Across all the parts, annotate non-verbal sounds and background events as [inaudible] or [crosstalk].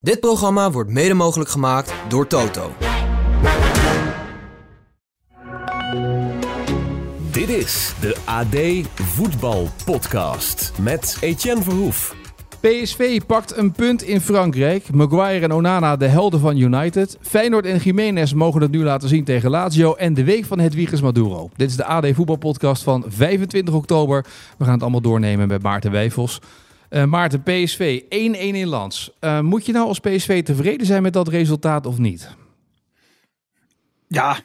Dit programma wordt mede mogelijk gemaakt door Toto. Dit is de AD Voetbal Podcast met Etienne Verhoef. PSV pakt een punt in Frankrijk. Maguire en Onana de helden van United. Feyenoord en Jiménez mogen het nu laten zien tegen Lazio. En de week van Hedwiges Maduro. Dit is de AD Voetbalpodcast van 25 oktober. We gaan het allemaal doornemen met Maarten Wijfels. Uh, Maarten, PSV 1-1 in Lans. Uh, moet je nou als PSV tevreden zijn met dat resultaat of niet? Ja,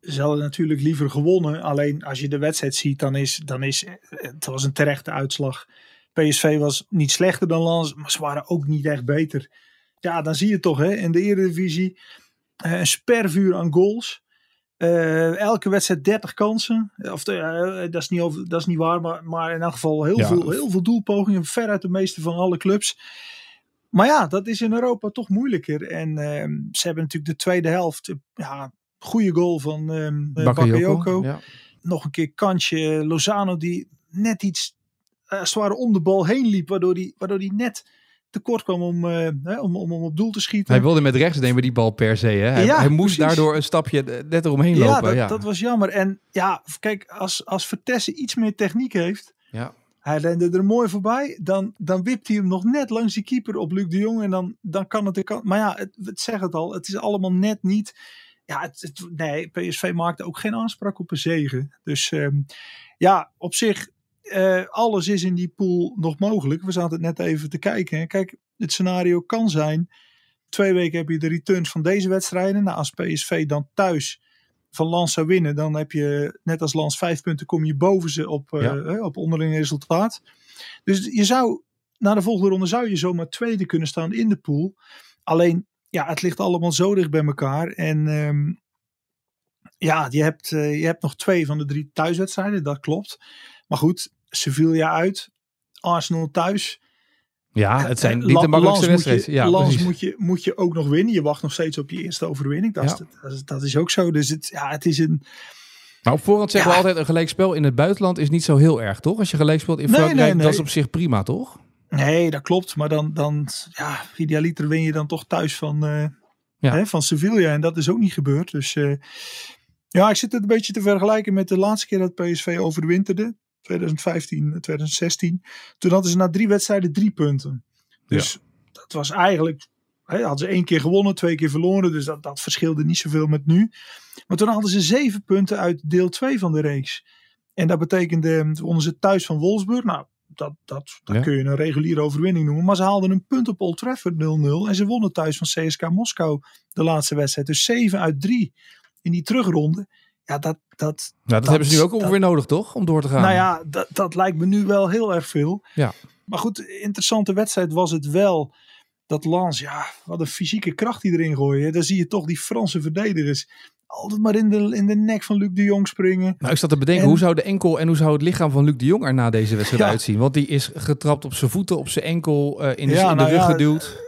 ze hadden natuurlijk liever gewonnen. Alleen als je de wedstrijd ziet, dan is, dan is het was een terechte uitslag. PSV was niet slechter dan Lans, maar ze waren ook niet echt beter. Ja, dan zie je toch hè, in de Eredivisie een spervuur aan goals. Uh, elke wedstrijd 30 kansen. Of, uh, dat, is niet over, dat is niet waar, maar, maar in elk geval heel, ja. veel, heel veel doelpogingen. Veruit de meeste van alle clubs. Maar ja, dat is in Europa toch moeilijker. En uh, ze hebben natuurlijk de tweede helft. Ja, goede goal van um, Bakayoko. Ja. Nog een keer kansje. Lozano die net iets zwaar om de bal heen liep. Waardoor die, waardoor die net tekort kwam om, uh, om, om, om op doel te schieten. Hij wilde met rechts nemen die bal per se. Hè? Hij, ja, hij moest precies. daardoor een stapje net eromheen ja, lopen. Dat, ja, dat was jammer. En ja, kijk, als, als Vertessen iets meer techniek heeft. Ja. Hij rende er mooi voorbij. Dan, dan wipt hij hem nog net langs die keeper op Luc de Jong. En dan, dan kan het... Kan, maar ja, het, het zeg het al. Het is allemaal net niet... Ja, het, het, nee, PSV maakte ook geen aanspraak op een zegen. Dus um, ja, op zich uh, alles is in die pool nog mogelijk. We zaten het net even te kijken. Kijk, het scenario kan zijn. Twee weken heb je de returns van deze wedstrijden. Nou, als PSV dan thuis van Lans zou winnen, dan heb je net als Lans vijf punten, kom je boven ze op, uh, ja. op onderling resultaat. Dus je zou, na de volgende ronde zou je zomaar tweede kunnen staan in de pool. Alleen, ja, het ligt allemaal zo dicht bij elkaar. En um, ja, je hebt, uh, je hebt nog twee van de drie thuiswedstrijden, dat klopt. Maar goed, Sevilla uit, Arsenal thuis. Ja, het zijn niet de makkelijkste wedstrijden. Ja, Lans moet je, moet je ook nog winnen. Je wacht nog steeds op je eerste overwinning. Dat, ja. is, dat, is, dat is ook zo. Dus het, ja, het is een... Maar op voorhand zeggen ja. we altijd, een gelijkspel in het buitenland is niet zo heel erg, toch? Als je gelijk speelt in Frankrijk, nee, nee, nee. dat is op zich prima, toch? Nee, dat klopt. Maar dan, dan ja, idealiter win je dan toch thuis van, uh, ja. hè, van Sevilla. En dat is ook niet gebeurd. Dus uh, ja, ik zit het een beetje te vergelijken met de laatste keer dat PSV overwinterde. 2015, 2016. Toen hadden ze na drie wedstrijden drie punten. Dus ja. dat was eigenlijk. Hè, hadden ze één keer gewonnen, twee keer verloren. Dus dat, dat verschilde niet zoveel met nu. Maar toen hadden ze zeven punten uit deel 2 van de reeks. En dat betekende, wonnen ze thuis van Wolfsburg. Nou, dat, dat, dat ja. kun je een reguliere overwinning noemen. Maar ze haalden een punt op Old Trafford 0-0. En ze wonnen thuis van CSK Moskou de laatste wedstrijd. Dus 7 uit 3 in die terugronde. Ja, dat, dat, nou, dat, dat, hebben ze nu ook ongeveer nodig, toch? Om door te gaan. Nou ja, dat, dat lijkt me nu wel heel erg veel. Ja. Maar goed, interessante wedstrijd was het wel. Dat Lans, ja, wat een fysieke kracht die erin gooien. Daar zie je toch die Franse verdedigers altijd maar in de, in de nek van Luc de Jong springen. Nou, ik zat te bedenken, en, hoe zou de enkel en hoe zou het lichaam van Luc de Jong er na deze wedstrijd ja. uitzien? Want die is getrapt op zijn voeten, op zijn enkel, uh, in de, ja, in de nou rug ja, geduwd.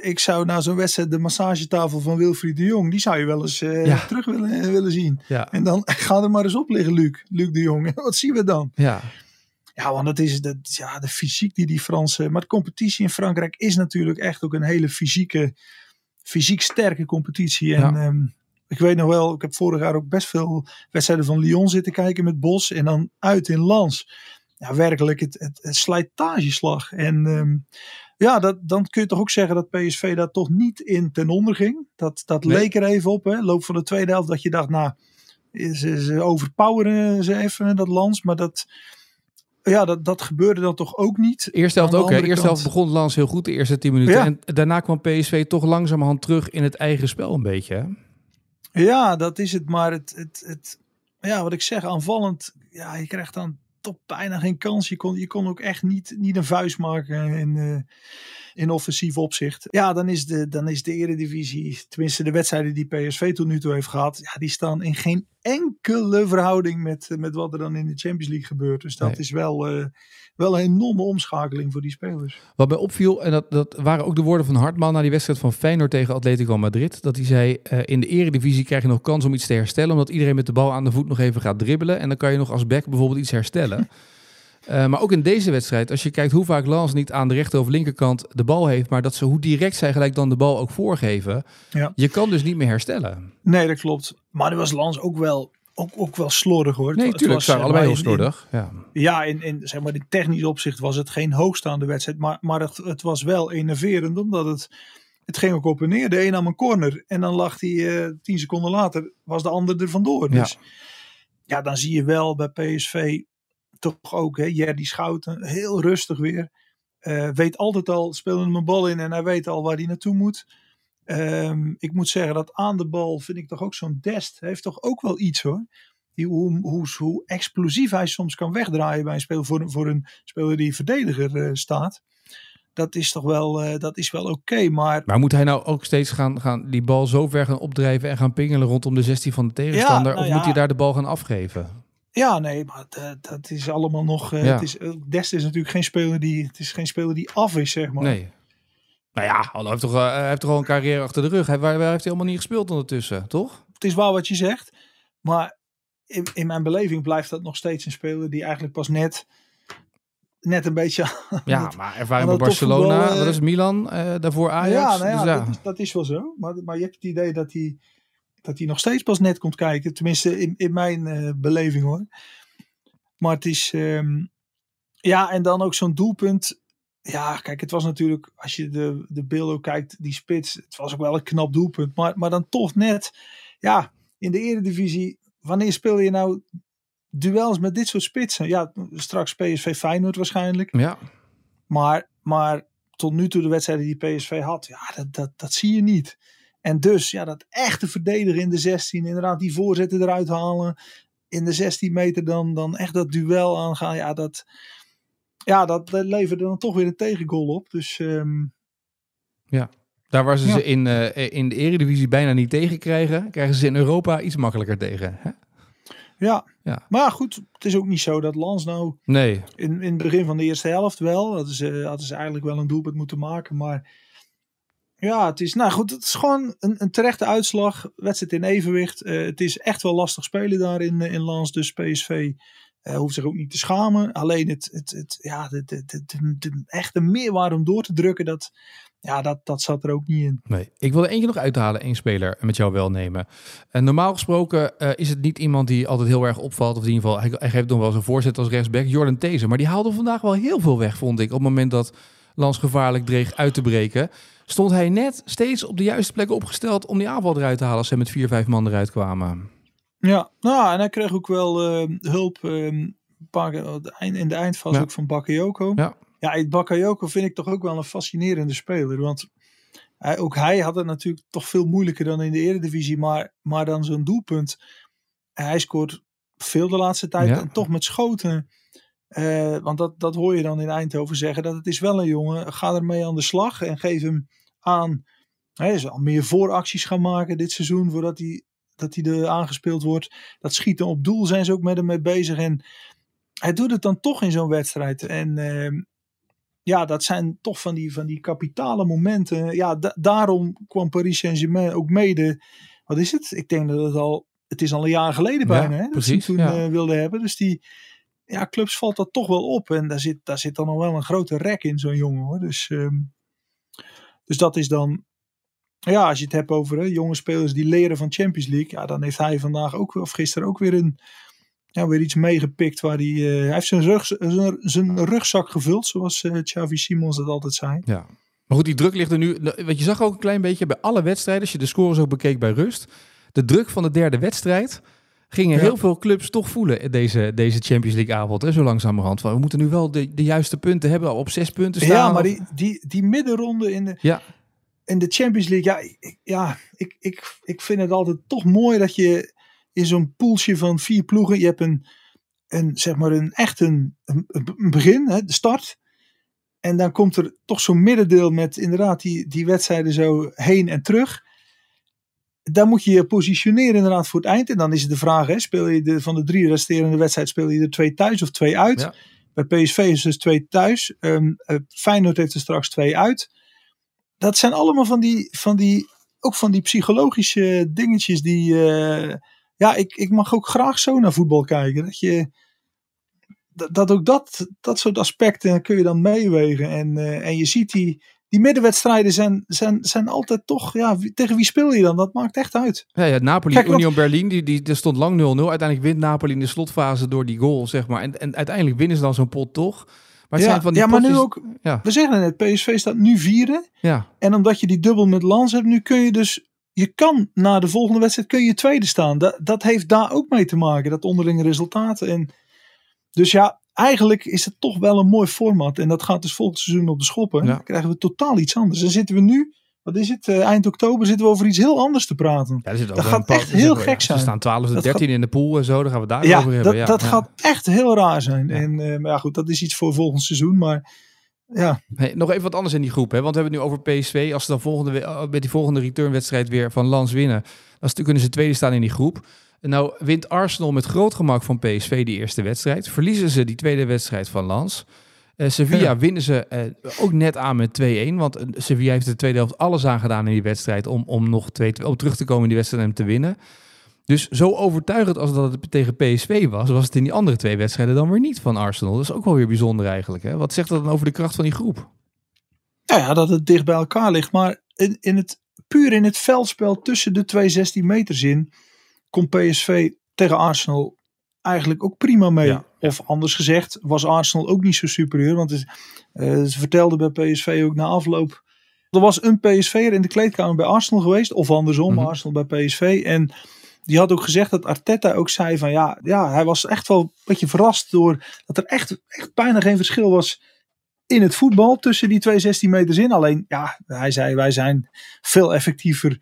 Ik zou na zo'n wedstrijd de massagetafel van Wilfried de Jong, die zou je wel eens uh, ja. terug willen, willen zien. Ja. En dan [laughs] ga er maar eens op liggen, Luc, Luc de Jong. [laughs] Wat zien we dan? Ja. Ja, want het is de, ja, de fysiek die die Fransen. Maar de competitie in Frankrijk is natuurlijk echt ook een hele fysieke, fysiek sterke competitie. En ja. um, ik weet nog wel, ik heb vorig jaar ook best veel wedstrijden van Lyon zitten kijken met Bos. En dan uit in Lans. Ja, werkelijk het, het, het slijtageslag. En um, ja, dat, dan kun je toch ook zeggen dat PSV daar toch niet in ten onder ging. Dat, dat nee. leek er even op. Hè. Loop van de tweede helft dat je dacht, nou, ze, ze overpoweren ze even dat Lans. Maar dat, ja, dat, dat gebeurde dan toch ook niet. Eerste helft ook. Hè. Eerste helft begon Lans heel goed de eerste tien minuten. Ja. En daarna kwam PSV toch langzamerhand terug in het eigen spel een beetje. Hè? Ja, dat is het. Maar het, het, het, ja, wat ik zeg, aanvallend. Ja, je krijgt dan toch bijna geen kans. Je kon, je kon ook echt niet, niet een vuist maken in, uh, in offensief opzicht. Ja, dan is, de, dan is de eredivisie, tenminste de wedstrijden die PSV tot nu toe heeft gehad, ja, die staan in geen enkele verhouding met, met wat er dan in de Champions League gebeurt. Dus dat nee. is wel, uh, wel een enorme omschakeling voor die spelers. Wat mij opviel, en dat, dat waren ook de woorden van Hartman na die wedstrijd van Feyenoord tegen Atletico Madrid, dat hij zei, uh, in de eredivisie krijg je nog kans om iets te herstellen, omdat iedereen met de bal aan de voet nog even gaat dribbelen en dan kan je nog als back bijvoorbeeld iets herstellen. [laughs] Uh, maar ook in deze wedstrijd, als je kijkt hoe vaak Lans niet aan de rechter of linkerkant de bal heeft, maar dat ze hoe direct zij gelijk dan de bal ook voorgeven. Ja. Je kan dus niet meer herstellen. Nee, dat klopt. Maar nu was Lans ook wel, ook, ook wel slordig hoor. Nee, natuurlijk. Ze waren allebei heel slordig. In, ja, ja in, in, zeg maar, in technisch opzicht was het geen hoogstaande wedstrijd. Maar, maar het, het was wel enerverend, omdat het, het ging ook op en neer. De een nam een corner en dan lag hij uh, tien seconden later, was de ander er vandoor. Dus ja. ja, dan zie je wel bij PSV toch ook, hè, Jerdy Schouten, heel rustig weer. Uh, weet altijd al, speelde hem een bal in en hij weet al waar hij naartoe moet. Um, ik moet zeggen dat aan de bal vind ik toch ook zo'n Dest heeft toch ook wel iets hoor. Die, hoe, hoe, hoe explosief hij soms kan wegdraaien bij een speler voor, voor een speler die verdediger uh, staat. Dat is toch wel, uh, dat is wel oké. Okay, maar... maar moet hij nou ook steeds gaan, gaan die bal zo ver gaan opdrijven en gaan pingelen rondom de 16 van de tegenstander? Ja, nou of ja. moet hij daar de bal gaan afgeven? Ja, nee, maar dat, dat is allemaal nog. Uh, Ja. het is, Dest is natuurlijk geen speler die. Het is geen speler die af is, zeg maar. Nee. Nou ja, hij heeft toch, uh, hij heeft toch al een carrière achter de rug. Hij, waar, waar heeft hij helemaal niet gespeeld ondertussen, toch? Het is waar wat je zegt. Maar in, in mijn beleving blijft dat nog steeds een speler die eigenlijk pas net. Net een beetje. Ja, maar ervaring bij Barcelona, eh, dat is Milan, uh, daarvoor Ajax. Ja, nou ja, dus ja. Dat, is, dat is wel zo. Maar, maar je hebt het idee dat hij, dat hij nog steeds pas net komt kijken. Tenminste, in, in mijn uh, beleving hoor. Maar het is. Um, ja, en dan ook zo'n doelpunt. Ja, kijk, het was natuurlijk. Als je de, de beelden kijkt, die spits. Het was ook wel een knap doelpunt. Maar, maar dan toch net. Ja, in de Eredivisie. Wanneer speel je nou duels met dit soort spitsen? Ja, straks PSV Feyenoord waarschijnlijk. Ja. Maar, maar tot nu toe de wedstrijden die PSV had. Ja, dat, dat, dat zie je niet. En dus, ja, dat echte verdedigen in de 16. Inderdaad, die voorzetten eruit halen in de 16 meter dan, dan echt dat duel aangaan. Ja, dat, ja, dat, dat leverde dan toch weer een tegengoal op. Dus um, ja, daar waar ze ja. ze in, uh, in de Eredivisie bijna niet tegen krijgen, krijgen ze in Europa iets makkelijker tegen. Hè? Ja. ja, maar goed, het is ook niet zo dat Lans nou nee. in, in het begin van de eerste helft wel. Dat is, uh, hadden ze eigenlijk wel een doelpunt moeten maken, maar ja, het is, nou goed, het is gewoon een, een terechte uitslag. Wedstrijd in evenwicht. Uh, het is echt wel lastig spelen daar in, in Lans. Dus PSV uh, hoeft zich ook niet te schamen. Alleen het, het, het, ja, de, de, de, de, echte meerwaarde om door te drukken, dat, ja, dat, dat zat er ook niet in. Nee, ik wil er eentje nog uithalen, één speler met jou wel nemen. En normaal gesproken is het niet iemand die altijd heel erg opvalt. Of in ieder geval, hij, hij geeft nog wel zijn voorzet als rechtsback. Jordan Tezer. Maar die haalde vandaag wel heel veel weg, vond ik. Op het moment dat Lans gevaarlijk dreeg uit te breken stond hij net steeds op de juiste plek opgesteld om die aanval eruit te halen als ze met vier, vijf man eruit kwamen. Ja, nou, en hij kreeg ook wel uh, hulp uh, in de eindfase ja. ook van Bakayoko. Ja, ja Bakayoko vind ik toch ook wel een fascinerende speler. Want hij, ook hij had het natuurlijk toch veel moeilijker dan in de Eredivisie. Maar, maar dan zo'n doelpunt. Hij scoort veel de laatste tijd Ja. en toch met schoten. Eh, want dat, dat hoor je dan in Eindhoven zeggen. Dat het is wel een jongen. Ga ermee aan de slag en geef hem aan. Hij zal meer vooracties gaan maken dit seizoen. Voordat hij, dat hij er aangespeeld wordt. Dat schieten op doel zijn ze ook met hem mee bezig. En hij doet het dan toch in zo'n wedstrijd. En eh, ja, dat zijn toch van die, van die kapitale momenten. Ja, da daarom kwam Paris Saint-Germain ook mede. Wat is het? Ik denk dat het al. Het is al een jaar geleden bijna. hè, dat precies, ze toen ja. uh, wilden hebben. Dus die ja, clubs valt dat toch wel op. En daar zit, daar zit dan nog wel een grote rek in, zo'n jongen hoor. Dus, um, dus dat is dan. Ja, als je het hebt over hè, jonge spelers die leren van Champions League. Ja, dan heeft hij vandaag ook, of gisteren ook weer, een, ja, weer iets meegepikt. Waar hij heeft zijn, rug, zijn, zijn rugzak gevuld, zoals uh, Xavi Simons dat altijd zei. Ja. Maar goed, die druk ligt er nu. Want je zag ook een klein beetje bij alle wedstrijden, als je de scores ook bekeek bij rust. De druk van de derde wedstrijd gingen ja. heel veel clubs toch voelen deze, deze Champions League avond. Hè, zo langzamerhand. We moeten nu wel de, de juiste punten hebben, op zes punten staan. Ja, maar die, die, die middenronde in de, ja. in de Champions League. Ja, ik, ja ik, ik, ik vind het altijd toch mooi dat je in zo'n poeltje van vier ploegen. Je hebt een, een zeg maar een echt een, een, een begin, hè, de start. En dan komt er toch zo'n middendeel met inderdaad die, die wedstrijden zo heen en terug daar moet je je positioneren inderdaad voor het eind. En dan is het de vraag, hè, speel je de, van de drie resterende wedstrijden, speel je er twee thuis of twee uit? Ja. Bij PSV is het dus twee thuis. Um, uh, Feyenoord heeft er straks twee uit. Dat zijn allemaal van die, van die ook van die psychologische dingetjes die, uh, ja, ik, ik mag ook graag zo naar voetbal kijken. Dat je, dat ook dat, dat soort aspecten kun je dan meewegen. En, uh, en je ziet die, die middenwedstrijden zijn, zijn, zijn altijd toch, ja, tegen wie speel je dan? Dat maakt echt uit. Ja, ja Napoli, Kijk, Union Berlin, die, die, die stond lang 0-0. Uiteindelijk wint Napoli in de slotfase door die goal, zeg maar. En, en uiteindelijk winnen ze dan zo'n pot toch. Maar het ja, zijn van die ja, maar nu ook, ja. we zeggen het, PSV staat nu vierde. Ja. En omdat je die dubbel met Lans hebt, nu kun je dus, je kan na de volgende wedstrijd kun je tweede staan. Dat, dat heeft daar ook mee te maken, dat onderlinge resultaten. En dus ja, eigenlijk is het toch wel een mooi format. En dat gaat dus volgend seizoen op de schoppen. Dan krijgen we totaal iets anders. Dan zitten we nu, wat is het, uh, eind oktober zitten we over iets heel anders te praten. Ja, dat gaat echt heel gek zijn. Er staan 12 en 13 in de pool en zo, daar gaan we daar over hebben. Dat, ja, dat gaat echt heel raar zijn. En uh, maar ja, goed, dat is iets voor volgend seizoen. Maar ja. Hey, nog even wat anders in die groep. Hè? Want we hebben het nu over PSV. Als ze dan volgende, eh, met die volgende returnwedstrijd weer van Lans winnen, dan kunnen ze tweede staan in die groep. Nou wint Arsenal met groot gemak van PSV die eerste wedstrijd. Verliezen ze die tweede wedstrijd van Lans. Uh, Sevilla winnen ze uh, ook net aan met 2-1. Want uh, Sevilla heeft de tweede helft alles aan gedaan in die wedstrijd om, om nog twee, om terug te komen in die wedstrijd en te winnen. Dus zo overtuigend als dat het tegen PSV was, was het in die andere twee wedstrijden dan weer niet van Arsenal. Dat is ook wel weer bijzonder eigenlijk. Hè? Wat zegt dat dan over de kracht van die groep? Nou ja, dat het dicht bij elkaar ligt. Maar in, in het, puur in het veldspel tussen de twee 16 meters in kon PSV tegen Arsenal eigenlijk ook prima mee. Of anders gezegd, was Arsenal ook niet zo superieur. Want het, uh, ze vertelden bij PSV ook na afloop. Er was een PSV'er in de kleedkamer bij Arsenal geweest. Of andersom, mhm. Arsenal bij PSV. En die had ook gezegd dat Arteta ook zei van ja, ja, hij was echt wel een beetje verrast door dat er echt, echt bijna geen verschil was in het voetbal tussen die twee 16 meters in. Alleen, ja, hij zei wij zijn veel effectiever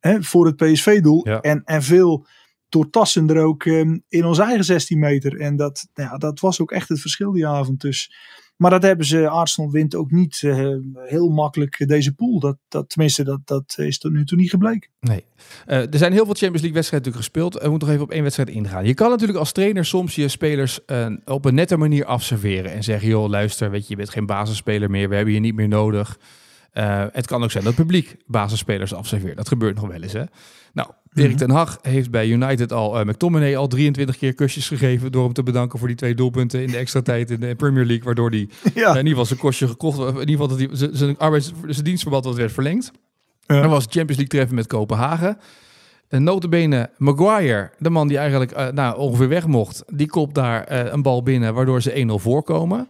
hè, voor het PSV-doel. En, en veel doortassender ook um, in onze eigen 16 meter. En dat, nou ja, dat was ook echt het verschil die avond. Dus. Maar dat hebben ze, Arsenal wint ook niet uh, heel makkelijk deze pool. Dat, dat, tenminste, dat, dat is tot nu toe niet gebleken. Nee. Uh, er zijn heel veel Champions League wedstrijden natuurlijk gespeeld. We moeten nog even op één wedstrijd ingaan. Je kan natuurlijk als trainer soms je spelers uh, op een nette manier afserveren. En zeggen, joh, luister, weet je, je bent geen basisspeler meer. We hebben je niet meer nodig. Uh, het kan ook zijn dat het publiek basisspelers afserveert. Dat gebeurt nog wel eens. Hè? Nou, Erik mhm. ten Hag heeft bij United al uh, McTominay al 23 keer kusjes gegeven door hem te bedanken voor die twee doelpunten in de extra [laughs] tijd in de Premier League, waardoor hij ja. uh, in ieder geval zijn kostje gekocht, in ieder geval dat hij zijn arbeids, zijn dienstverband wat werd verlengd. Ja. Er was Champions League treffen met Kopenhagen. En notabene Maguire, de man die eigenlijk nou, ongeveer weg mocht, die kopt daar een bal binnen, waardoor ze 1-0 voorkomen.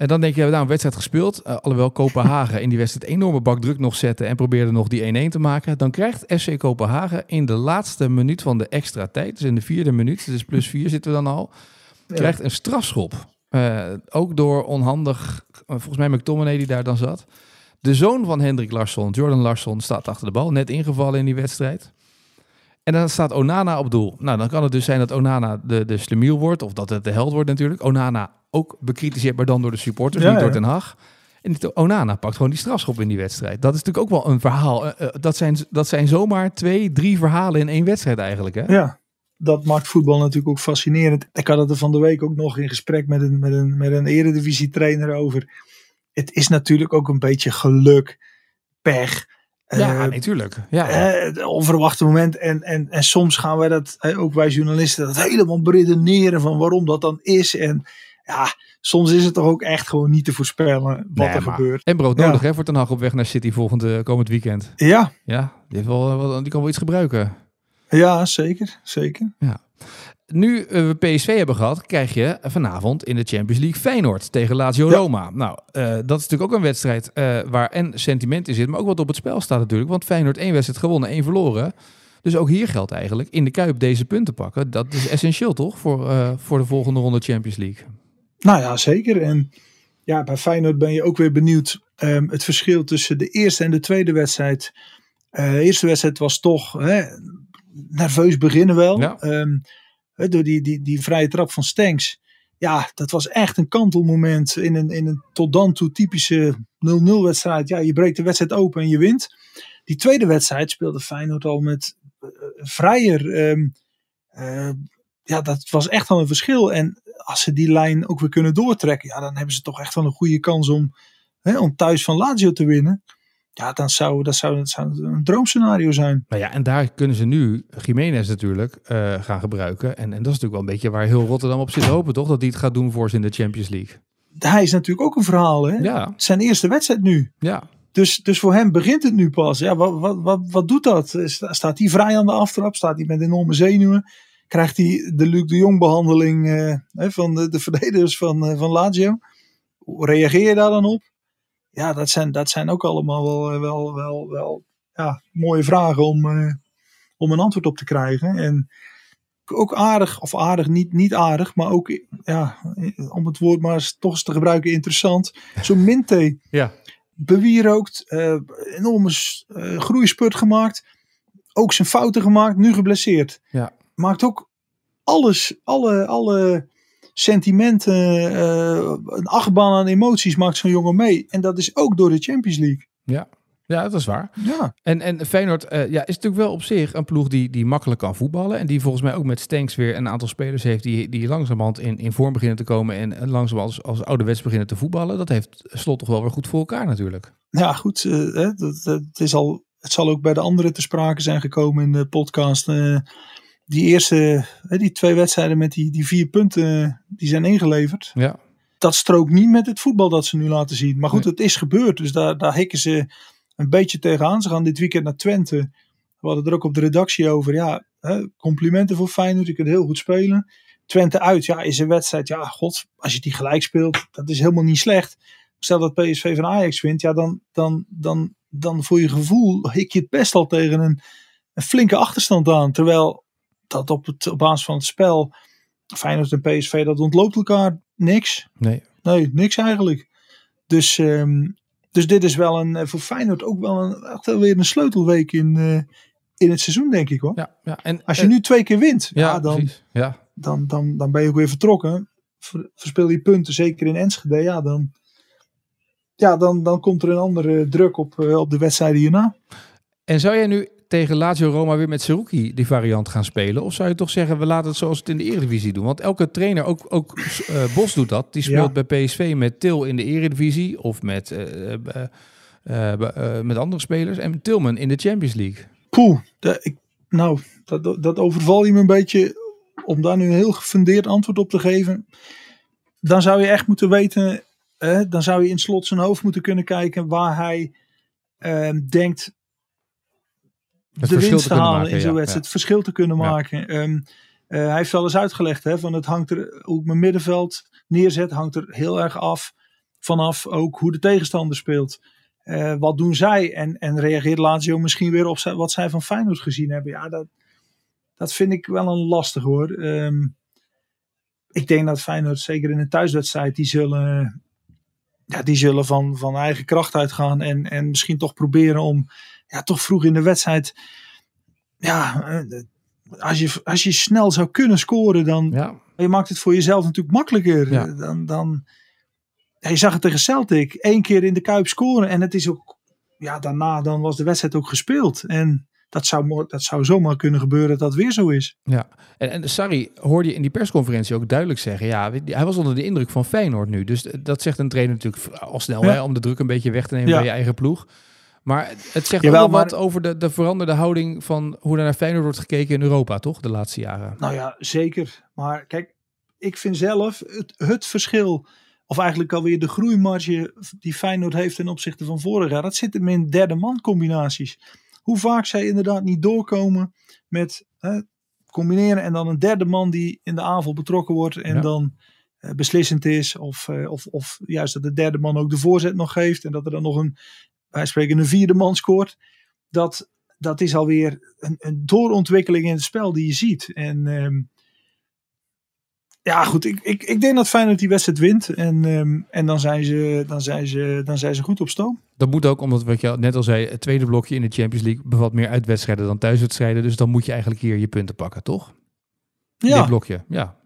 En dan denk je, we hebben nou een wedstrijd gespeeld. Uh, alhoewel Kopenhagen in die wedstrijd enorme bak druk nog zette en probeerde nog die 1-1 te maken. Dan krijgt FC Kopenhagen in de laatste minuut van de extra tijd, dus in de vierde minuut, dus plus vier zitten we dan al, krijgt een strafschop. Uh, ook door onhandig, uh, volgens mij McTominay die daar dan zat. De zoon van Hendrik Larsson, Jordan Larsson, staat achter de bal, net ingevallen in die wedstrijd. En dan staat Onana op doel. Nou, dan kan het dus zijn dat Onana de, de slemiel wordt, of dat het de held wordt natuurlijk. Onana ook bekritiseerd, maar dan door de supporters, niet door Den Haag. En Onana pakt gewoon die strafschop in die wedstrijd. Dat is natuurlijk ook wel een verhaal. Uh, dat, zijn, dat zijn zomaar twee, drie verhalen in één wedstrijd eigenlijk. Hè? Ja, dat maakt voetbal natuurlijk ook fascinerend. Ik had het er van de week ook nog in gesprek met een, met een, met een eredivisie trainer over. Het is natuurlijk ook een beetje geluk, pech. Ja, uh, natuurlijk. Ja. Uh, onverwachte moment. En, en, en soms gaan wij dat, ook wij journalisten, dat helemaal beredeneren van waarom dat dan is. En ja, soms is het toch ook echt gewoon niet te voorspellen wat er gebeurt. En brood nodig hè, voor Ten Hag op weg naar City volgende komend weekend. Ja. Ja, die, heeft wel, die kan wel iets gebruiken. Ja, zeker. Zeker. Ja. Nu we PSV hebben gehad, krijg je vanavond in de Champions League Feyenoord tegen Lazio Roma. Nou, uh, dat is natuurlijk ook een wedstrijd uh, waar en sentiment in zit, maar ook wat op het spel staat natuurlijk. Want Feyenoord één wedstrijd gewonnen, één verloren. Dus ook hier geldt eigenlijk in de Kuip deze punten pakken. Dat is essentieel toch voor, uh, voor de volgende ronde Champions League? Nou ja, zeker. En ja, bij Feyenoord ben je ook weer benieuwd um, het verschil tussen de eerste en de tweede wedstrijd. Uh, de eerste wedstrijd was toch hè, nerveus beginnen wel. Ja. Um, door die, die, die vrije trap van Stenks. Ja, dat was echt een kantelmoment in een, in een tot dan toe typische 0-0 wedstrijd. Ja, je breekt de wedstrijd open en je wint. Die tweede wedstrijd speelde Feyenoord al met uh, vrijer. Um, uh, ja, dat was echt wel een verschil. En als ze die lijn ook weer kunnen doortrekken, ja, dan hebben ze toch echt wel een goede kans om, hè, om thuis van Lazio te winnen. Ja, dan zou dat, zou, dat zou een droomscenario zijn. Nou ja, en daar kunnen ze nu Jiménez natuurlijk uh, gaan gebruiken. En, en dat is natuurlijk wel een beetje waar heel Rotterdam op zit te hopen, toch? Dat hij het gaat doen voor ze in de Champions League. Hij is natuurlijk ook een verhaal, hè? Ja. Zijn eerste wedstrijd nu. Ja. Dus, dus voor hem begint het nu pas. Ja, wat, wat, wat, wat doet dat? Staat hij vrij aan de aftrap? Staat hij met enorme zenuwen? Krijgt hij de Luc de Jong behandeling uh, van de, de verdedigers van, uh, van Lazio? Hoe reageer je daar dan op? Ja, dat zijn, dat zijn ook allemaal wel, eh, wel, wel, wel ja, mooie vragen om, om een antwoord op te krijgen. En ook aardig, of aardig, niet, niet aardig, maar ook, ja, om het woord maar eens, toch eens te gebruiken, interessant. Zo'n Minte. [laughs] Ja bewierookt, uh, enorme uh, groeispurt gemaakt, ook zijn fouten gemaakt, nu geblesseerd. Ja. Maakt ook alles, alle, alle sentimenten, uh, een achtbaan aan emoties maakt zo'n jongen mee. En dat is ook door de Champions League. Ja. Ja, dat is waar. Ja. En, en Feyenoord uh, ja, is natuurlijk wel op zich een ploeg die, die makkelijk kan voetballen. En die volgens mij ook met Stanks weer een aantal spelers heeft die, die langzamerhand in, in vorm beginnen te komen. En langzaam als, als ouderwets beginnen te voetballen. Dat heeft Slot toch wel weer goed voor elkaar natuurlijk. Ja, goed. Uh, dat, dat, het, is al, het zal ook bij de anderen te sprake zijn gekomen in de podcast. Uh, die eerste, die twee wedstrijden met die, die vier punten, die zijn ingeleverd. Ja. Dat strookt niet met het voetbal dat ze nu laten zien. Maar goed, nee. het is gebeurd. Dus daar, daar hikken ze een beetje tegenaan. Ze gaan dit weekend naar Twente. We hadden er ook op de redactie over. Ja, hè, complimenten voor Feyenoord. Je kunt heel goed spelen. Twente uit, ja, is een wedstrijd. Ja, god, als je die gelijk speelt, dat is helemaal niet slecht. Stel dat PSV van Ajax wint, ja, dan, dan, dan, dan voor je gevoel hik je het best al tegen een, een flinke achterstand aan. Terwijl dat op, het, op basis van het spel, Feyenoord en PSV, dat ontloopt elkaar niks. Nee. Nee, niks eigenlijk. Dus um, dus dit is wel een, voor Feyenoord ook wel, een, echt wel weer een sleutelweek in, uh, in het seizoen, denk ik hoor. Ja, ja. En, Als je nu twee keer wint, ja, ja, dan, ja. Dan, dan, dan ben je ook weer vertrokken. Ver, verspil je punten, zeker in Enschede, ja, dan, ja, dan, dan komt er een andere druk op, op de wedstrijden hierna. En zou jij nu tegen Lazio Roma weer met Seruki die variant gaan spelen? Of zou je toch zeggen, we laten het zoals het in de Eredivisie doen? Want elke trainer, ook, ook uh, Bos doet dat. Die speelt ja. bij PSV met Til in de Eredivisie of met, uh, uh, met andere spelers. En Tilman in de Champions League. Poeh, de, ik, nou, dat, dat overval je me een beetje om daar nu een heel gefundeerd antwoord op te geven. Dan zou je echt moeten weten, dan zou je in slot zijn hoofd moeten kunnen kijken waar hij denkt het de winst te halen maken, in zo'n ja, wedstrijd, het verschil te kunnen maken. Um, uh, hij heeft wel eens uitgelegd, hè, van het hangt er, hoe ik mijn middenveld neerzet, hangt er heel erg af vanaf ook hoe de tegenstander speelt. Uh, wat doen zij? En, en reageert Lazio misschien weer op wat zij van Feyenoord gezien hebben? Ja, dat, dat vind ik wel een lastig hoor. Um, ik denk dat Feyenoord, zeker in een thuiswedstrijd, die zullen, ja, die zullen van, van eigen kracht uitgaan. En, en misschien toch proberen om ja, toch vroeg in de wedstrijd. Ja, eh, als je, als je snel zou kunnen scoren, dan Ja, je maakt het voor jezelf natuurlijk makkelijker. Ja. Dan, dan, je zag het tegen Celtic. Eén keer in de Kuip scoren. En het is ook, ja, daarna dan was de wedstrijd ook gespeeld. En dat zou, dat zou zomaar kunnen gebeuren dat dat weer zo is. ja. En, en Sarri hoorde je in die persconferentie ook duidelijk zeggen. Ja, hij was onder de indruk van Feyenoord nu. Dus dat zegt een trainer natuurlijk al snel Ja. hè, om de druk een beetje weg te nemen Ja. bij je eigen ploeg. Maar het zegt Jawel, ook wel wat maar- over de, de veranderde houding van hoe er naar Feyenoord wordt gekeken in Europa, toch? De laatste jaren. Nou ja, zeker. Maar kijk, ik vind zelf het, het verschil, of eigenlijk alweer de groeimarge die Feyenoord heeft ten opzichte van vorig jaar, dat zit hem in derde man combinaties. Hoe vaak zij inderdaad niet doorkomen met hè, combineren en dan een derde man die in de aanval betrokken wordt en Ja. dan eh, beslissend is. Of, eh, of, of juist dat de derde man ook de voorzet nog geeft en dat er dan nog een, wij spreken een vierde man scoort. Dat, dat is alweer een, een doorontwikkeling in het spel die je ziet. En ehm, ja, goed, ik, ik, ik denk dat Feyenoord die wedstrijd wint. En, ehm, en dan, zijn ze, dan, zijn ze, dan zijn ze goed op stoom. Dat moet ook, omdat wat je net al zei, het tweede blokje in de Champions League bevat meer uitwedstrijden dan thuiswedstrijden. Dus dan moet je eigenlijk hier je punten pakken, toch? Dit Ja, blokje, ja.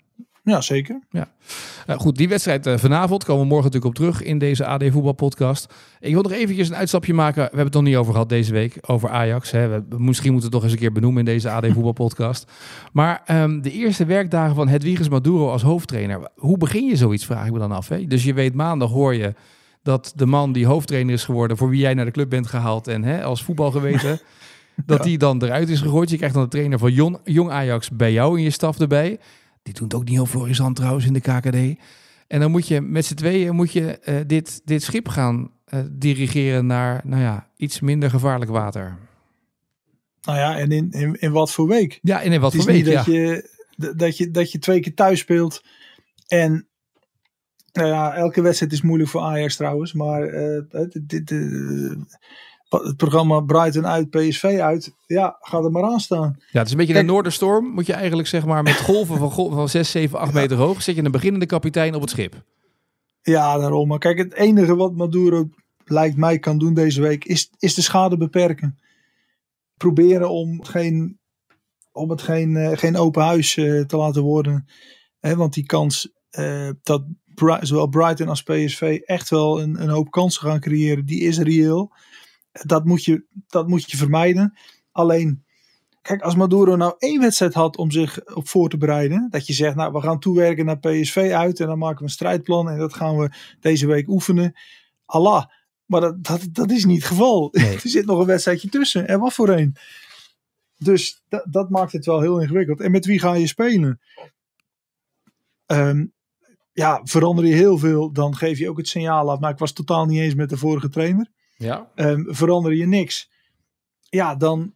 Ja zeker. Uh, goed, die wedstrijd uh, vanavond komen we morgen natuurlijk op terug in deze AD Voetbal podcast. Ik wil nog eventjes een uitstapje maken. We hebben het nog niet over gehad deze week, over Ajax. Hè. We, misschien moeten we het toch eens een keer benoemen in deze AD Voetbal podcast. [laughs] Maar um, de eerste werkdagen van Hedwiges Maduro als hoofdtrainer. Hoe begin je zoiets, vraag ik me dan af. Hè? Dus je weet maandag hoor je dat de man die hoofdtrainer is geworden, voor wie jij naar de club bent gehaald en hè, als voetbal geweten, [laughs] dat die dan eruit is gegooid. Je krijgt dan de trainer van Jong, Jong Ajax bij jou in je staf erbij. Die doet ook niet heel florissant trouwens in de KKD. En dan moet je met z'n tweeën moet je, uh, dit, dit schip gaan uh, dirigeren naar nou ja, iets minder gevaarlijk water. Nou ja, en in, in, in wat voor week? Ja, en in wat het voor week, dat ja. Je, dat, je, dat je twee keer thuis speelt. En nou ja, elke wedstrijd is moeilijk voor Ajax trouwens. Maar uh, dit, uh, het programma Brighton uit, PSV uit. Ja, ga er maar aan staan. Ja, het is een beetje Kijk, een noorderstorm. Moet je eigenlijk zeg maar met golven van, golven van 6, 7, 8 meter hoog. Zet je een beginnende kapitein op het schip. Ja, daarom. Maar kijk, het enige wat Maduro lijkt mij kan doen deze week is, is de schade beperken. Proberen om geen, om het geen, uh, geen open huis uh, te laten worden. He, want die kans uh, dat zowel Brighton als PSV echt wel een, een hoop kansen gaan creëren, die is reëel. Dat moet je, dat moet je vermijden. Alleen, kijk, als Maduro nou één wedstrijd had om zich op voor te bereiden. Dat je zegt, nou, we gaan toewerken naar PSV uit. En dan maken we een strijdplan. En dat gaan we deze week oefenen. Allah. Maar dat, dat, dat is niet het geval. Nee. [laughs] er zit nog een wedstrijdje tussen. En wat voor een. Dus dat, dat maakt het wel heel ingewikkeld. En met wie ga je spelen? Um, ja, verander je heel veel, dan geef je ook het signaal af. Nou, ik was totaal niet eens met de vorige trainer. Ja. Um, verander je niks. Ja, dan,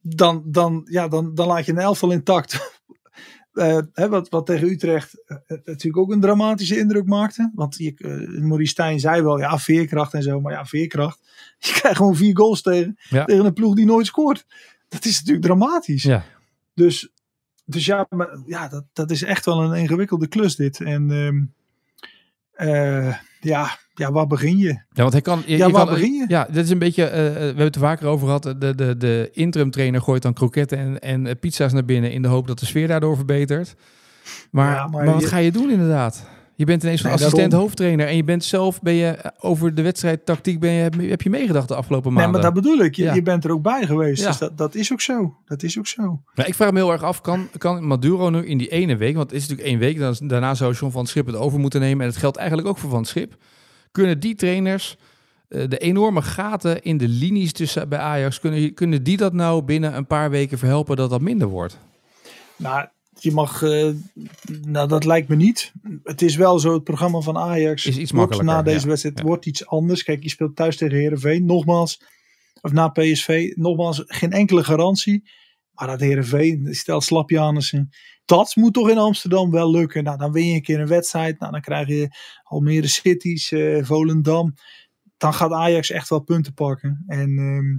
dan, dan, ja, dan, dan laat je een elftal intact. uh, [laughs] hè, wat, wat tegen Utrecht uh, natuurlijk ook een dramatische indruk maakte. Want je, uh, Maurice Stijn zei wel, ja, veerkracht en zo. Maar ja, veerkracht. [laughs] Je krijgt gewoon vier goals tegen, ja. tegen een ploeg die nooit scoort. Dat is natuurlijk dramatisch. Ja. Dus dus ja, maar, ja dat, dat is echt wel een ingewikkelde klus dit. En um, uh, ja, ja, waar begin je? Ja, want hij kan. Je, ja, je waar kan, begin je? Ja, dit is een beetje. Uh, we hebben het er vaker over gehad. De, de, de interim trainer gooit dan kroketten en, en pizza's naar binnen in de hoop dat de sfeer daardoor verbetert. Maar, Ja, maar maar, wat je- ga je doen inderdaad? Je bent ineens van Nee, assistent daarom. hoofdtrainer en je bent zelf ben je eh, over de wedstrijdtactiek ben je, heb, je meegedacht de afgelopen Nee, maanden. maar dat bedoel ik. Je, Ja. je bent er ook bij geweest. Ja. Dus dat, dat is ook zo. Dat is ook zo. Maar ik vraag me heel erg af, kan, kan Maduro nu in die ene week, want het is natuurlijk één week, dan, daarna zou John van het Schip het over moeten nemen en het geldt eigenlijk ook voor Van het Schip. Kunnen die trainers eh, de enorme gaten in de linies tussen bij Ajax, kunnen, kunnen die dat nou binnen een paar weken verhelpen dat dat minder wordt? Nou, je mag. eh, nou, dat lijkt me niet. Het is wel zo. Het programma van Ajax Is iets wordt makkelijker, na deze ja. wedstrijd Ja. wordt iets anders. Kijk, je speelt thuis tegen Herenveen. Nogmaals, of na PSV. Nogmaals, geen enkele garantie. Maar dat Herenveen, stel Slapjanissen. Dat moet toch in Amsterdam wel lukken. Nou, dan win je een keer een wedstrijd. Nou, dan krijg je Almere Cities, eh, Volendam. Dan gaat Ajax echt wel punten pakken. En ehm,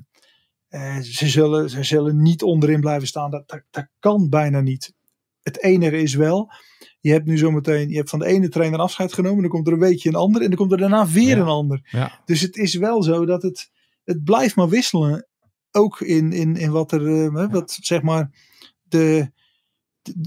eh, ze, zullen, ze zullen niet onderin blijven staan. Dat, dat, dat kan bijna niet. Het enige is wel, je hebt nu zometeen, je hebt van de ene trainer afscheid genomen, dan komt er een weekje een ander en dan komt er daarna weer Ja. een ander. Ja. Dus het is wel zo dat het, het blijft maar wisselen. Ook in, in, in wat er, eh, wat zeg maar, de,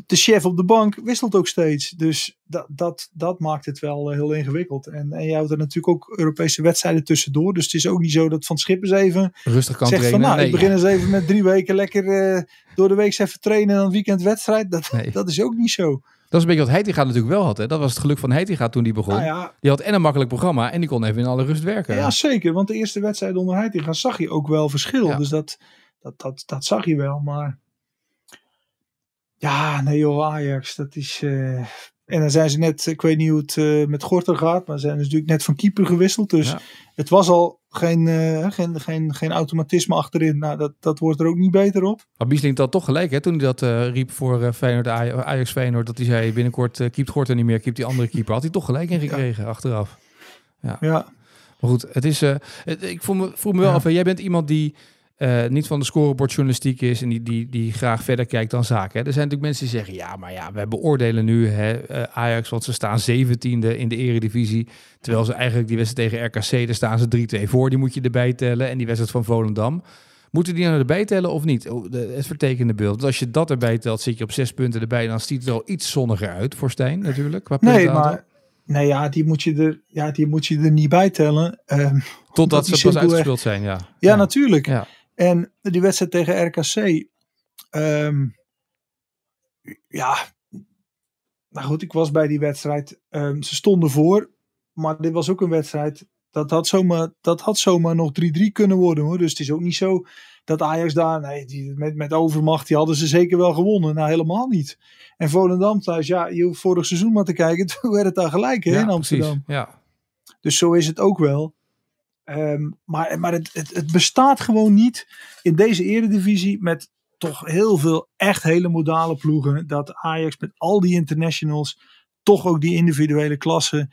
de, chef op de bank wisselt ook steeds. Dus dat, dat, dat maakt het wel eh, heel ingewikkeld. En, en je houdt er natuurlijk ook Europese wedstrijden tussendoor. Dus het is ook niet zo dat Van Schip eens even Rustig kan zegt van trainen. nou, nee, ik begin eens even met drie weken lekker eh, door de week even trainen en dan weekend wedstrijd. Dat, Nee. dat is ook niet zo. Dat is een beetje wat Heitinga natuurlijk wel had. Hè? Dat was het geluk van Heitinga toen die begon. Nou ja, Die had en een makkelijk programma en die kon even in alle rust werken. ja, zeker. Want de eerste wedstrijd onder Heitinga zag je ook wel verschil. Dus dat, dat, dat, dat zag je wel. Maar ja, nee joh, Ajax, dat is... eh, En dan zijn ze net, ik weet niet hoe het eh, met Gorter gaat, maar ze zijn dus natuurlijk net van keeper gewisseld. Dus Ja. het was al geen, eh, geen, geen, geen automatisme achterin. Nou, dat, dat wordt er ook niet beter op. Maar Biesling had toch gelijk hè, toen hij dat riep voor Feyenoord, Aj- Ajax Feyenoord. Dat hij zei binnenkort uh, keept Gorter niet meer, keept die andere keeper. Had hij toch gelijk in gekregen achteraf. Ja, Maar goed, het is, ik voel me, voel me wel Ja. af. Jij bent iemand die eh, niet van de scorebordjournalistiek is en die, die, die graag verder kijkt dan zaken. Hè. Er zijn natuurlijk mensen die zeggen, ja, maar ja, we beoordelen nu hè, eh, Ajax, want ze staan zeventiende in de eredivisie. Terwijl ze eigenlijk die wedstrijd tegen RKC, daar staan ze 3-2 voor. Die moet je erbij tellen. En die wedstrijd van Volendam. Moeten die nou erbij tellen of niet? Oh, Het vertekende beeld. Want als je dat erbij telt, zit je op zes punten erbij. Dan ziet het wel iets zonniger uit voor Stijn natuurlijk. Qua Nee, maar nee, ja, die moet je er, ja, die moet je er niet bij tellen. Ehm, Totdat ze pas uitgespeeld zijn, ja. ja, natuurlijk. Ja. En die wedstrijd tegen RKC. ehm, ja, nou goed, ik was bij die wedstrijd. Ehm, ze stonden voor. maar dit was ook een wedstrijd. Dat had zomaar, dat had zomaar nog 3-3 kunnen worden hoor. Dus het is ook niet zo dat Ajax daar, nee, die, met, met overmacht, die hadden ze zeker wel gewonnen. Nou, helemaal niet. En Volendam thuis, ja, je hoeft vorig seizoen maar te kijken. [laughs] Toen werd het daar gelijk hè, ja, in Amsterdam. Precies. Ja. Dus zo is het ook wel. Ehm, maar maar het, het, het bestaat gewoon niet in deze eredivisie met toch heel veel echt hele modale ploegen. Dat Ajax met al die internationals, toch ook die individuele klassen.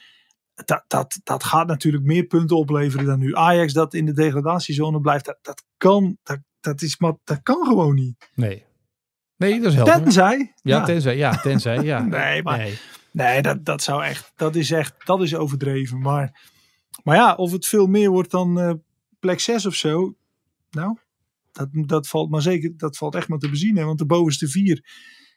Dat, dat, dat gaat natuurlijk meer punten opleveren dan nu. Ajax dat in de degradatiezone blijft, dat, dat kan. Dat, dat, is, maar dat kan gewoon niet. Nee. Nee, dat is helder. Tenzij. Ja, tenzij. Ja, tenzij. Ja. [laughs] Nee, maar- Nee. Nee, dat, dat zou echt. Dat is echt. Dat is overdreven. Maar, maar ja, of het veel meer wordt dan eh, plek 6 of zo. Nou, dat, dat valt maar zeker. Dat valt echt maar te bezien. Hè, want de bovenste vier.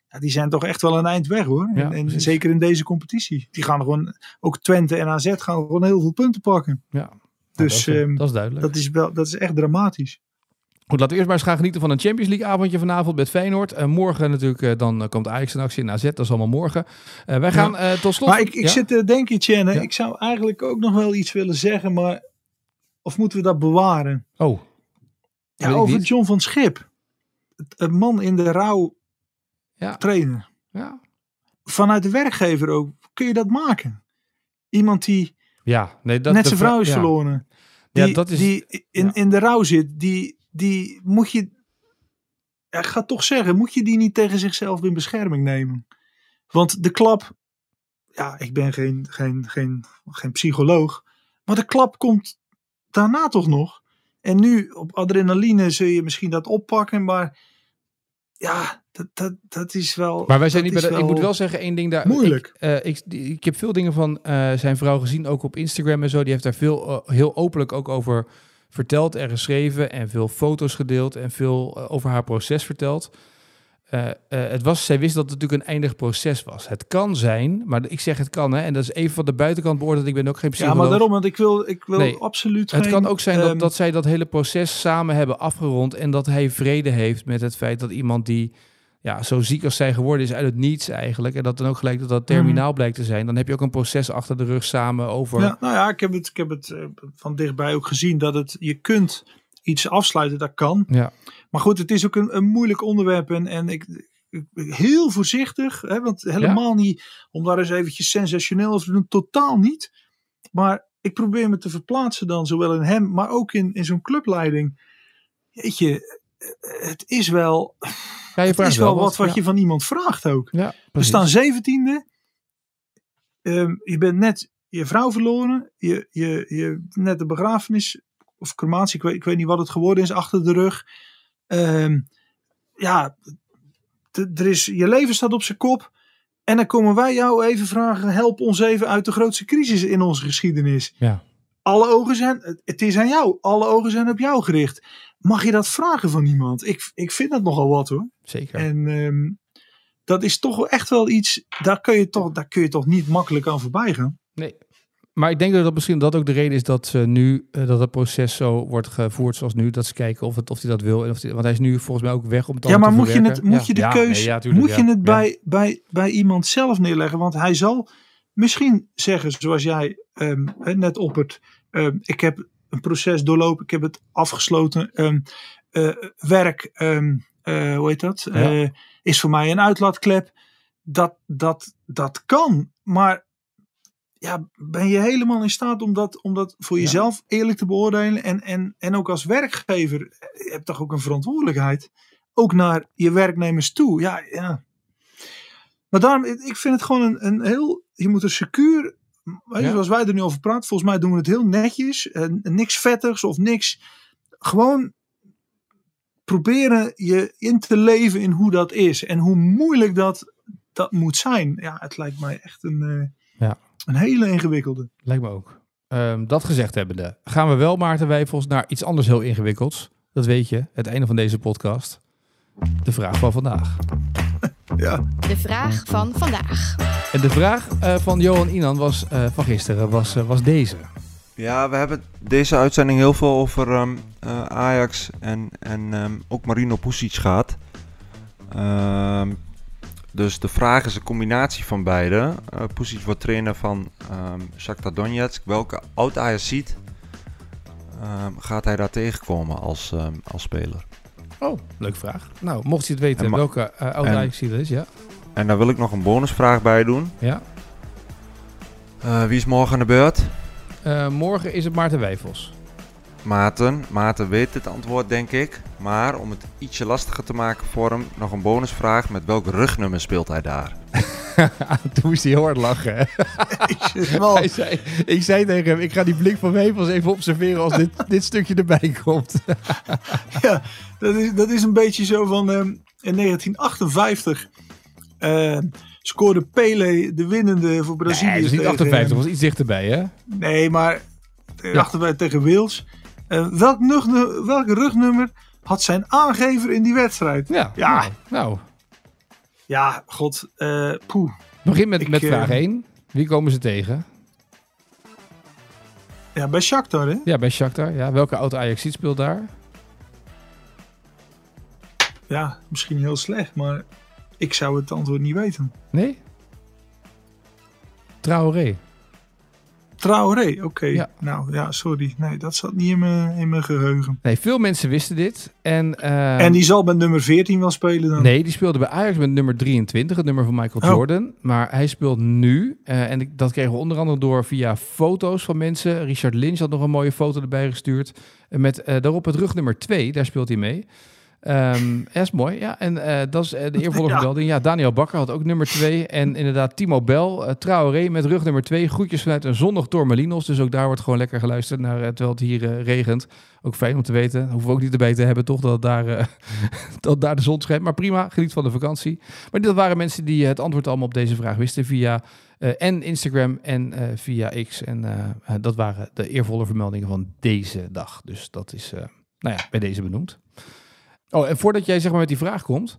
Ja, die zijn toch echt wel een eind weg hoor. Ja, en, zeker in deze competitie. Die gaan gewoon. Ook Twente en AZ gaan gewoon heel veel punten pakken. Ja. Dus dat, is, ehm, dat is duidelijk. dat is, wel, dat is echt dramatisch. Goed, laten we eerst maar eens gaan genieten van een Champions League avondje vanavond met Feyenoord. En morgen natuurlijk, eh, dan eh, komt Ajax in actie en AZ, dat is allemaal morgen. Eh, wij gaan eh, tot slot... Maar ik, ik Ja? zit te denken, Tjenne, Ja. ik zou eigenlijk ook nog wel iets willen zeggen. Maar. Of moeten we dat bewaren? Oh, Ja, over niet. John van Schip. Het- Een man in de rouw ja. trainen. Ja, Vanuit de werkgever ook. Kun je dat maken? Iemand die ja nee, dat... net zijn vrouw is verloren. Ja, Die, dat is... die in, in de rouw zit. Die, die moet je... Ik ga toch zeggen. Moet je die niet tegen zichzelf in bescherming nemen? Want de klap... Ja, ik ben geen, geen, geen, geen psycholoog. Maar de klap komt daarna toch nog. En nu op adrenaline zul je misschien dat oppakken. Maar ja, dat, dat, dat is wel... Maar wij zijn niet bij de, Ik moet wel zeggen, één ding daar. Moeilijk. Ik, eh, ik heb veel dingen van eh, zijn vrouw gezien, ook op Instagram en zo. Die heeft daar veel, eh, heel openlijk ook over verteld en geschreven. En veel foto's gedeeld en veel eh, over haar proces verteld. Eh, eh, het was, zij wist dat het natuurlijk een eindig proces was. Het kan zijn, maar ik zeg het kan, hè, en dat is even van de buitenkant beoordeeld. Ik ben ook geen Ja, psycholoog. maar daarom, want ik wil, ik wil Nee, absoluut Het geen, kan ook zijn dat, ehm, dat zij dat hele proces samen hebben afgerond en dat hij vrede heeft met het feit dat iemand die ja, zo ziek als zij geworden is uit het niets eigenlijk en dat dan ook gelijk dat dat terminaal blijkt te zijn, dan heb je ook een proces achter de rug samen over. Ja, nou ja, ik heb het, ik heb het eh, van dichtbij ook gezien dat het, je kunt iets afsluiten, dat kan. Ja. Maar goed, het is ook een, een moeilijk onderwerp en, en ik, heel voorzichtig, hè, want helemaal niet om daar eens eventjes sensationeel over te doen, totaal niet. Maar ik probeer me te verplaatsen dan, zowel in hem, maar ook in, in zo'n clubleiding. Weet je, het is wel, Ja, je het is wel wat wat ja. je van iemand vraagt ook. Ja, We staan zeventiende. Ehm, je bent net je vrouw verloren. Je, je, je net de begrafenis of crematie, ik weet, ik weet niet wat het geworden is, achter de rug. Ehm, ja, er is, je leven staat op zijn kop. En dan komen wij jou even vragen, help ons even uit de grootste crisis in onze geschiedenis. Ja. Alle ogen zijn, het is aan jou. Alle ogen zijn op jou gericht. Mag je dat vragen van iemand? Ik, ik vind dat nogal wat hoor. Zeker. En ehm, dat is toch wel echt wel iets, daar kun, je toch, daar kun je toch niet makkelijk aan voorbij gaan. Nee. Maar ik denk dat dat misschien dat ook de reden is dat ze nu eh, dat het proces zo wordt gevoerd zoals nu. Dat ze kijken of, het, of hij dat wil. En of die, want hij is nu volgens mij ook weg om het Ja, maar moet je, het, moet je de Ja, keus, nee, ja, tuurlijk, moet je het Ja. bij, bij, bij iemand zelf neerleggen? Want hij zal misschien zeggen, zoals jij ehm, hè, net oppert, ehm, ik heb een proces doorlopen, ik heb het afgesloten. ehm, eh, werk, ehm, eh, hoe heet dat, Ja. Eh, is voor mij een uitlaatklep. Dat, dat, dat kan, maar ja, ben je helemaal in staat om dat, om dat voor Ja. jezelf eerlijk te beoordelen? En, en, en ook als werkgever, je hebt toch ook een verantwoordelijkheid? Ook naar je werknemers toe. Ja, ja. Maar daarom, ik vind het gewoon een, een heel, je moet er secuur, Ja. zoals wij er nu over praten, volgens mij doen we het heel netjes. En, niks vettigs of niks. Gewoon proberen je in te leven in hoe dat is. En hoe moeilijk dat, dat moet zijn. Ja, het lijkt mij echt een, eh, Ja. een hele ingewikkelde. Lijkt me ook. Ehm, dat gezegd hebbende, gaan we wel, Maarten Wijfels, naar iets anders heel ingewikkelds. Dat weet je, het einde van deze podcast. De vraag van vandaag. [laughs] Ja. De vraag van vandaag. En de vraag eh, van Johan Inan was, eh, van gisteren was, eh, was deze. Ja, we hebben deze uitzending heel veel over ehm, eh, Ajax en, en ehm, ook Marino Pusic gehad. Ehm, Dus de vraag is een combinatie van beide. Uh, Pusic wordt trainer van um, Shakhtar Donetsk. Welke oud ziet um, gaat hij daar tegenkomen als, um, als speler? Oh, leuke vraag. Nou, mocht je het weten welke uh, oud Ajax is, ja. En daar wil ik nog een bonusvraag bij doen. Ja. Uh, wie is morgen aan de beurt? Uh, morgen is het Maarten Wijfels. Maarten, Maarten weet het antwoord denk ik. Maar om het ietsje lastiger te maken voor hem, nog een bonusvraag. Met welk rugnummer speelt hij daar? [laughs] Toen moest hij heel hard lachen. [laughs] hij zei, ik zei tegen hem, ik ga die blik van Wevels even observeren als dit, dit stukje erbij komt. [laughs] ja, dat is, dat is een beetje zo van um, in 1958 uh, scoorde Pele de winnende voor Brazilië. Nee, dat is niet 58, was iets dichterbij hè? Nee, maar ja. 58 tegen Wales. Uh, welk, welk rugnummer had zijn aangever in die wedstrijd? Ja, ja. nou, nou. Ja, god. Uh, poeh. Begin met, ik, met vraag 1. Wie komen ze tegen? Ja, bij Shakhtar, hè? Ja, bij Shakhtar. Ja. Welke auto Ajax speelt daar? Ja, misschien heel slecht, maar ik zou het antwoord niet weten. Nee? Traoré. Traoré, oké. Nou ja, sorry. Nee, dat zat niet in mijn, in mijn geheugen. Nee, veel mensen wisten dit. En, uh, en die zal met nummer 14 wel spelen dan? Nee, die speelde bij Ajax met nummer 23, het nummer van Michael oh. Jordan. Maar hij speelt nu, uh, en dat kregen we onder andere door via foto's van mensen. Richard Lynch had nog een mooie foto erbij gestuurd. Met uh, daarop het rugnummer 2, daar speelt hij mee. Um, ja, is mooi. Ja, en uh, dat is uh, de eervolle [laughs] ja. vermelding. Ja, Daniel Bakker had ook nummer 2. En inderdaad, Timo Bel, uh, Traoré met rug nummer 2. Groetjes vanuit een zonnig Tormelinos. Dus ook daar wordt gewoon lekker geluisterd naar terwijl het hier regent. Ook fijn om te weten. Hoeven we ook niet erbij te hebben, toch? Dat daar, [laughs] dat daar de zon schijnt. Maar prima, geniet van de vakantie. Maar dat waren mensen die het antwoord allemaal op deze vraag wisten via en Instagram en via X. En dat waren de eervolle vermeldingen van deze dag. Dus dat is, nou ja, bij deze benoemd. Oh, en voordat jij zeg maar met die vraag komt,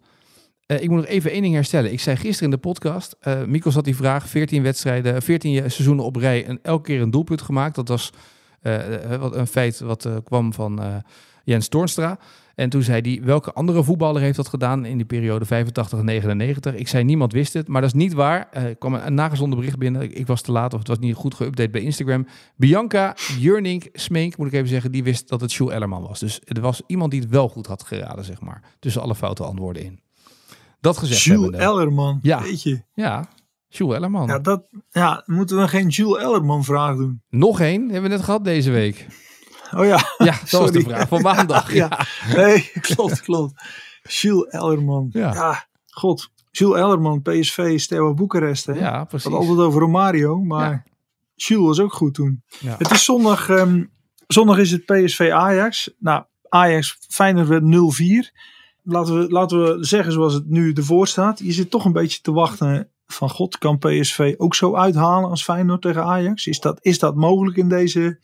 uh, ik moet nog even één ding herstellen. Ik zei gisteren in de podcast, uh, Mikos had die vraag, 14 wedstrijden, 14 seizoenen op rij en elke keer een doelpunt gemaakt. Dat was uh, een feit wat kwam van Jens Toornstra. En toen zei hij, welke andere voetballer heeft dat gedaan in die periode 85-99? Ik zei, niemand wist het, maar dat is niet waar. Er uh, kwam een nagezonden bericht binnen. Ik was te laat of het was niet goed geüpdate bij Instagram. Bianca Jurnink Smeenk, moet ik even zeggen, die wist dat het Jules Ellerman was. Dus er was iemand die het wel goed had geraden, zeg maar. Tussen alle foute antwoorden in. Dat gezegd Jules Ellerman, ja. weet je. Ja, Jules Ellerman. Ja, dat, ja, moeten we geen Jules Ellerman vraag doen? Nog één, hebben we net gehad deze week. Oh ja. Ja, dat was de vraag van maandag. [laughs] ja. Nee, [laughs] klopt, klopt. Jules Ellerman. Ja. ja. god. Jules Ellerman, PSV, Steaua Boekarest. Hè? Ja, precies. Het altijd over Romario, maar ja. Jules was ook goed toen. Ja. Het is zondag, um, zondag is het PSV Ajax. Nou, Ajax Feyenoord werd 0-4. Laten we, laten we zeggen zoals het nu ervoor staat. Je zit toch een beetje te wachten van god, kan PSV ook zo uithalen als Feyenoord tegen Ajax? Is dat, is dat mogelijk in deze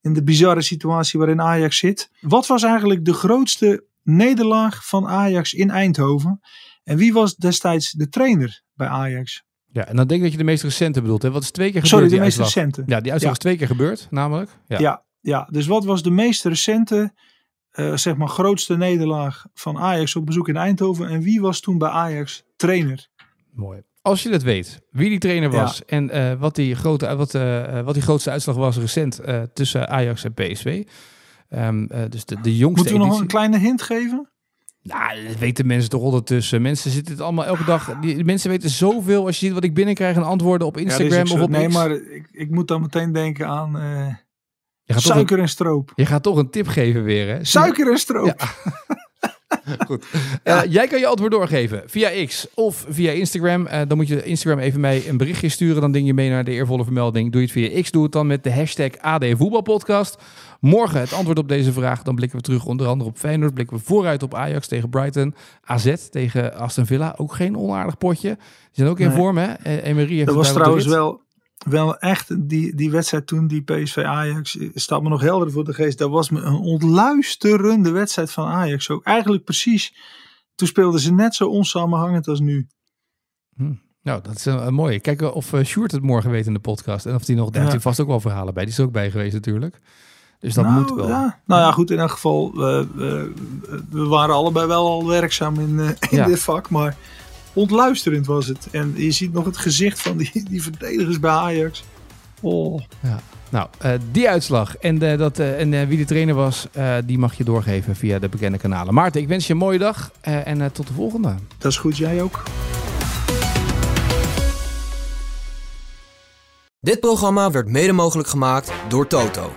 in de bizarre situatie waarin Ajax zit. Wat was eigenlijk de grootste nederlaag van Ajax in Eindhoven? En wie was destijds de trainer bij Ajax? Ja, en dan denk ik dat je de meest recente bedoelt. Hè? Wat is twee keer gebeurd? Sorry, de meest recente. Ja, die uitslag is twee keer gebeurd, namelijk. Ja. ja, ja, dus wat was de meest recente, uh, zeg maar, grootste nederlaag van Ajax op bezoek in Eindhoven? En wie was toen bij Ajax trainer? Mooi. Als je dat weet, wie die trainer was en uh, wat, die grote, wat, uh, wat die grootste uitslag was recent uh, tussen Ajax en PSV. Um, dus de, de jongste Moeten we nog een kleine hint geven? Nou, dat weten mensen toch ondertussen. Mensen zitten het allemaal elke dag. Die, mensen weten zoveel. Als je ziet wat ik binnenkrijg en antwoorden op Instagram ja, of op Nee, maar ik, ik moet dan meteen denken aan suiker een, en stroop. Je gaat toch een tip geven weer, hè? Suiker en stroop. Ja. [laughs] [laughs] Goed. Ja. Uh, jij kan je antwoord doorgeven via X of via Instagram. Uh, dan moet je Instagram even mij een berichtje sturen. Dan ding je mee naar de eervolle vermelding. Doe je het via X, doe het dan met de hashtag AD Voetbalpodcast. Morgen het antwoord op deze vraag. Dan blikken we terug onder andere op Feyenoord. Blikken we vooruit op Ajax tegen Brighton. AZ tegen Aston Villa. Ook geen onaardig potje. Die zijn ook in nee. vorm, hè? Emery heeft Dat was trouwens wel wel echt die, die wedstrijd toen, die PSV Ajax, staat me nog helder voor de geest. Dat was me een ontluisterende wedstrijd van Ajax ook. Eigenlijk precies, toen speelden ze net zo onsamenhangend als nu. Hm. Nou, dat is een, een mooie. Kijken of uh, Sjoerd het morgen weet in de podcast. En of hij nog, daar heeft hij vast ook wel verhalen bij. Die is er ook bij geweest natuurlijk. Dus dat nou, moet wel. Ja. Nou ja, goed, in elk geval, we, we, we waren allebei wel al werkzaam in, in Ja. dit vak. Maar ontluisterend was het. En je ziet nog het gezicht van die, die verdedigers bij Ajax. Oh. Nou, eh, die uitslag en, eh, dat, eh, en eh, wie de trainer was, eh, die mag je doorgeven via de bekende kanalen. Maarten, ik wens je een mooie dag eh, en eh, tot de volgende. Dat is goed, jij ook. Dit programma werd mede mogelijk gemaakt door Toto.